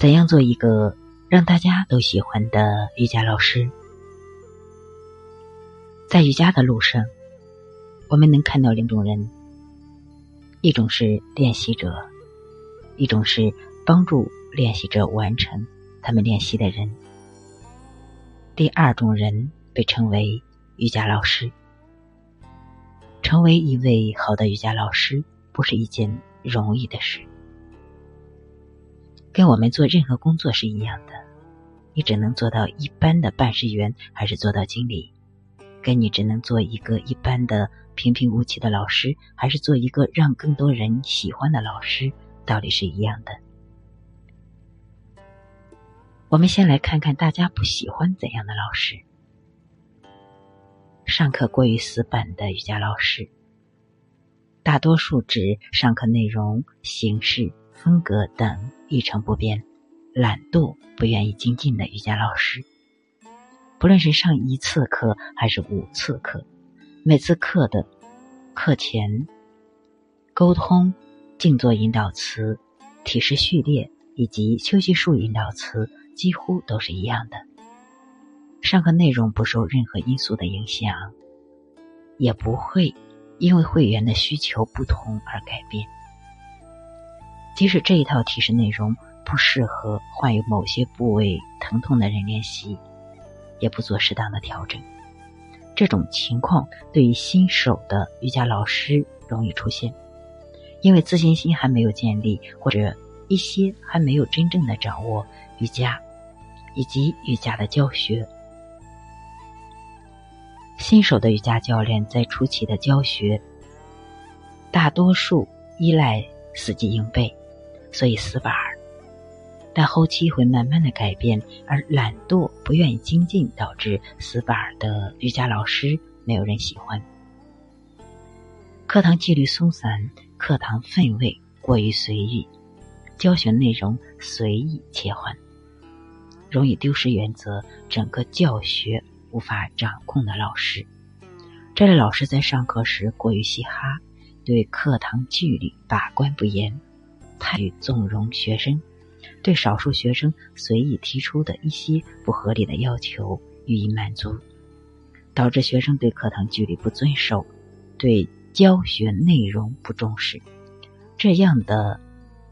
怎样做一个让大家都喜欢的瑜伽老师？在瑜伽的路上，我们能看到两种人：一种是练习者，一种是帮助练习者完成他们练习的人。第二种人被称为瑜伽老师。成为一位好的瑜伽老师，不是一件容易的事。跟我们做任何工作是一样的，你只能做到一般的办事员，还是做到经理；跟你只能做一个一般的平平无奇的老师，还是做一个让更多人喜欢的老师，道理是一样的。我们先来看看大家不喜欢怎样的老师。上课过于死板的瑜伽老师，大多数指上课内容、形式。风格等一成不变，懒惰不愿意精进的瑜伽老师，不论是上一次课还是五次课，每次课的课前沟通、静坐引导词、体式序列以及休息术引导词几乎都是一样的。上课内容不受任何因素的影响，也不会因为会员的需求不同而改变。即使这一套提示内容不适合患有某些部位疼痛的人练习，也不做适当的调整。这种情况对于新手的瑜伽老师容易出现，因为自信心还没有建立，或者一些还没有真正的掌握瑜伽以及瑜伽的教学。新手的瑜伽教练在初期的教学，大多数依赖死记硬背。所以死板儿，但后期会慢慢的改变，而懒惰、不愿意精进，导致死板儿的瑜伽老师没有人喜欢。课堂纪律松散，课堂氛围过于随意，教学内容随意切换，容易丢失原则，整个教学无法掌控的老师。这类老师在上课时过于嘻哈，对课堂纪律把关不严。太纵容学生，对少数学生随意提出的一些不合理的要求予以满足，导致学生对课堂纪律不遵守，对教学内容不重视。这样的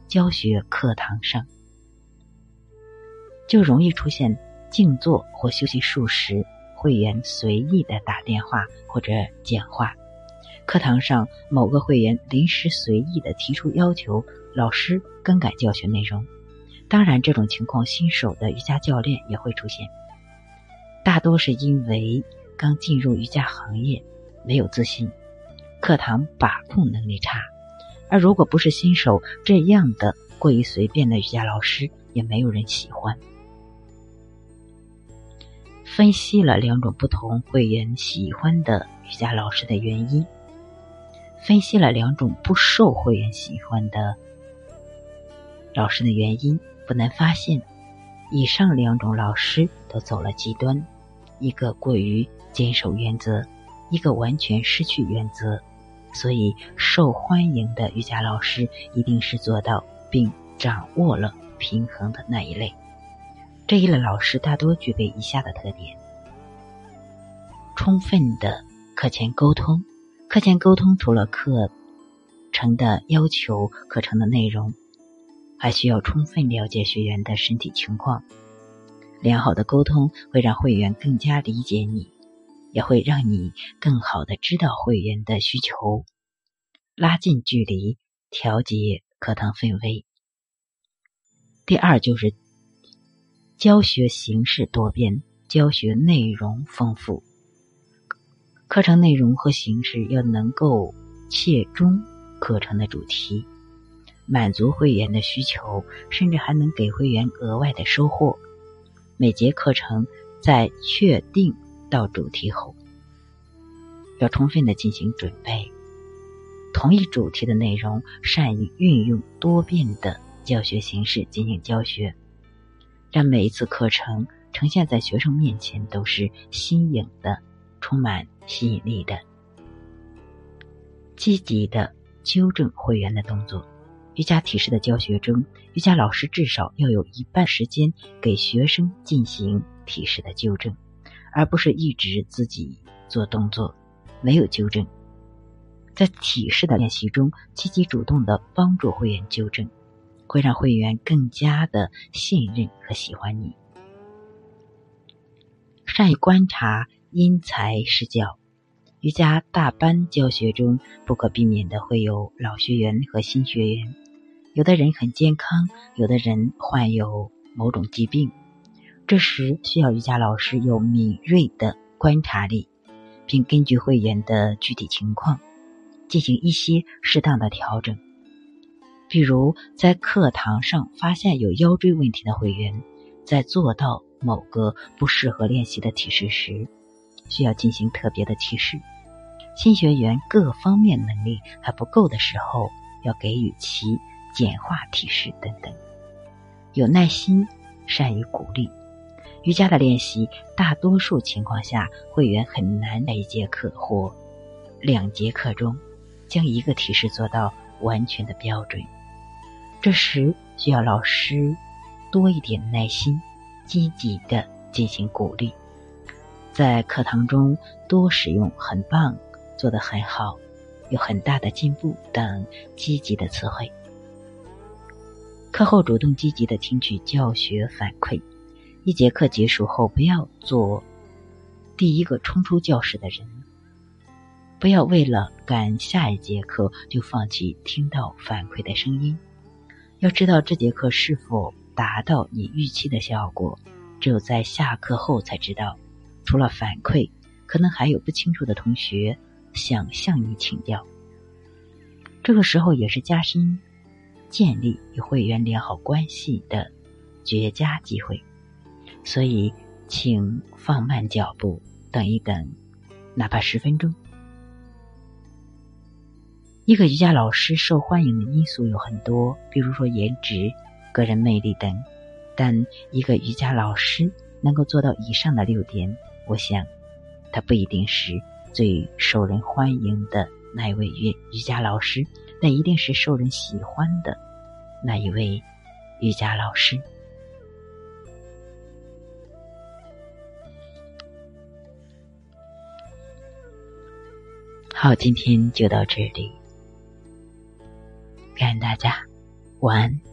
教学课堂上，就容易出现静坐或休息数时，会员随意的打电话或者讲话。课堂上，某个会员临时随意的提出要求，老师更改教学内容。当然，这种情况新手的瑜伽教练也会出现，大多是因为刚进入瑜伽行业，没有自信，课堂把控能力差。而如果不是新手，这样的过于随便的瑜伽老师也没有人喜欢。分析了两种不同会员喜欢的瑜伽老师的原因。分析了两种不受会员喜欢的老师的原因，不难发现，以上两种老师都走了极端：一个过于坚守原则，一个完全失去原则。所以，受欢迎的瑜伽老师一定是做到并掌握了平衡的那一类。这一类老师大多具备以下的特点：充分的课前沟通。课前沟通除了课程的要求、课程的内容，还需要充分了解学员的身体情况。良好的沟通会让会员更加理解你，也会让你更好的知道会员的需求，拉近距离，调节课堂氛围。第二就是教学形式多变，教学内容丰富。课程内容和形式要能够切中课程的主题，满足会员的需求，甚至还能给会员额外的收获。每节课程在确定到主题后，要充分的进行准备。同一主题的内容，善于运用多变的教学形式进行教学，让每一次课程呈现在学生面前都是新颖的。充满吸引力的，积极的纠正会员的动作，瑜伽体式的教学中，瑜伽老师至少要有一半时间给学生进行体式的纠正，而不是一直自己做动作，没有纠正。在体式的练习中，积极主动的帮助会员纠正，会让会员更加的信任和喜欢你。善于观察因材施教，瑜伽大班教学中不可避免的会有老学员和新学员。有的人很健康，有的人患有某种疾病，这时需要瑜伽老师有敏锐的观察力，并根据会员的具体情况。进行一些适当的调整，比如在课堂上发现有腰椎问题的会员，在做到某个不适合练习的体式时，需要进行特别的提示；新学员各方面能力还不够的时候，要给予其简化提示等等。有耐心，善于鼓励。瑜伽的练习，大多数情况下，会员很难在一节课或两节课中。将一个提示做到完全的标准，这时需要老师多一点耐心，积极的进行鼓励，在课堂中多使用“很棒”“做得很好”“有很大的进步”等积极的词汇。课后主动积极的听取教学反馈，一节课结束后不要做第一个冲出教室的人。不要为了赶下一节课就放弃听到反馈的声音。要知道这节课是否达到你预期的效果，只有在下课后才知道。除了反馈，可能还有不清楚的同学想向你请教。这个时候也是加深、建立与会员良好关系的绝佳机会。所以，请放慢脚步，等一等，哪怕十分钟。一个瑜伽老师受欢迎的因素有很多，比如说颜值、个人魅力等。但一个瑜伽老师能够做到以上的六点，我想，他不一定是最受人欢迎的那一位瑜瑜伽老师，但一定是受人喜欢的那一位瑜伽老师。好，今天就到这里。感恩大家，晚安。